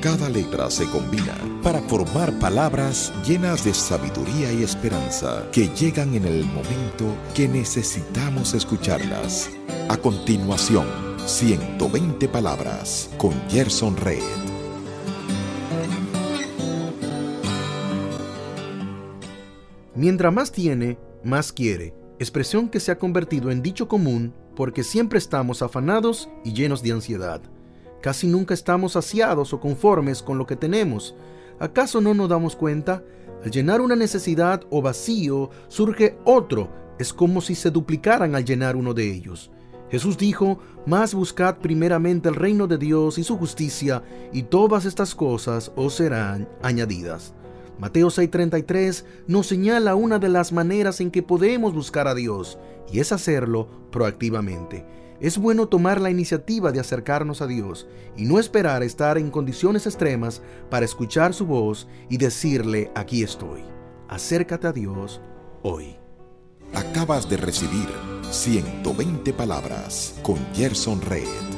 Cada letra se combina para formar palabras llenas de sabiduría y esperanza que llegan en el momento que necesitamos escucharlas. A continuación, 120 palabras con Gerson Red. Mientras más tiene, más quiere. Expresión que se ha convertido en dicho común porque siempre estamos afanados y llenos de ansiedad. Casi nunca estamos saciados o conformes con lo que tenemos. ¿Acaso no nos damos cuenta? Al llenar una necesidad o vacío, surge otro. Es como si se duplicaran al llenar uno de ellos. Jesús dijo, más buscad primeramente el reino de Dios y su justicia, y todas estas cosas os serán añadidas. Mateo 6:33 nos señala una de las maneras en que podemos buscar a Dios, y es hacerlo proactivamente. Es bueno tomar la iniciativa de acercarnos a Dios y no esperar estar en condiciones extremas para escuchar su voz y decirle, aquí estoy. Acércate a Dios hoy. Acabas de recibir 120 palabras con Gerson Red.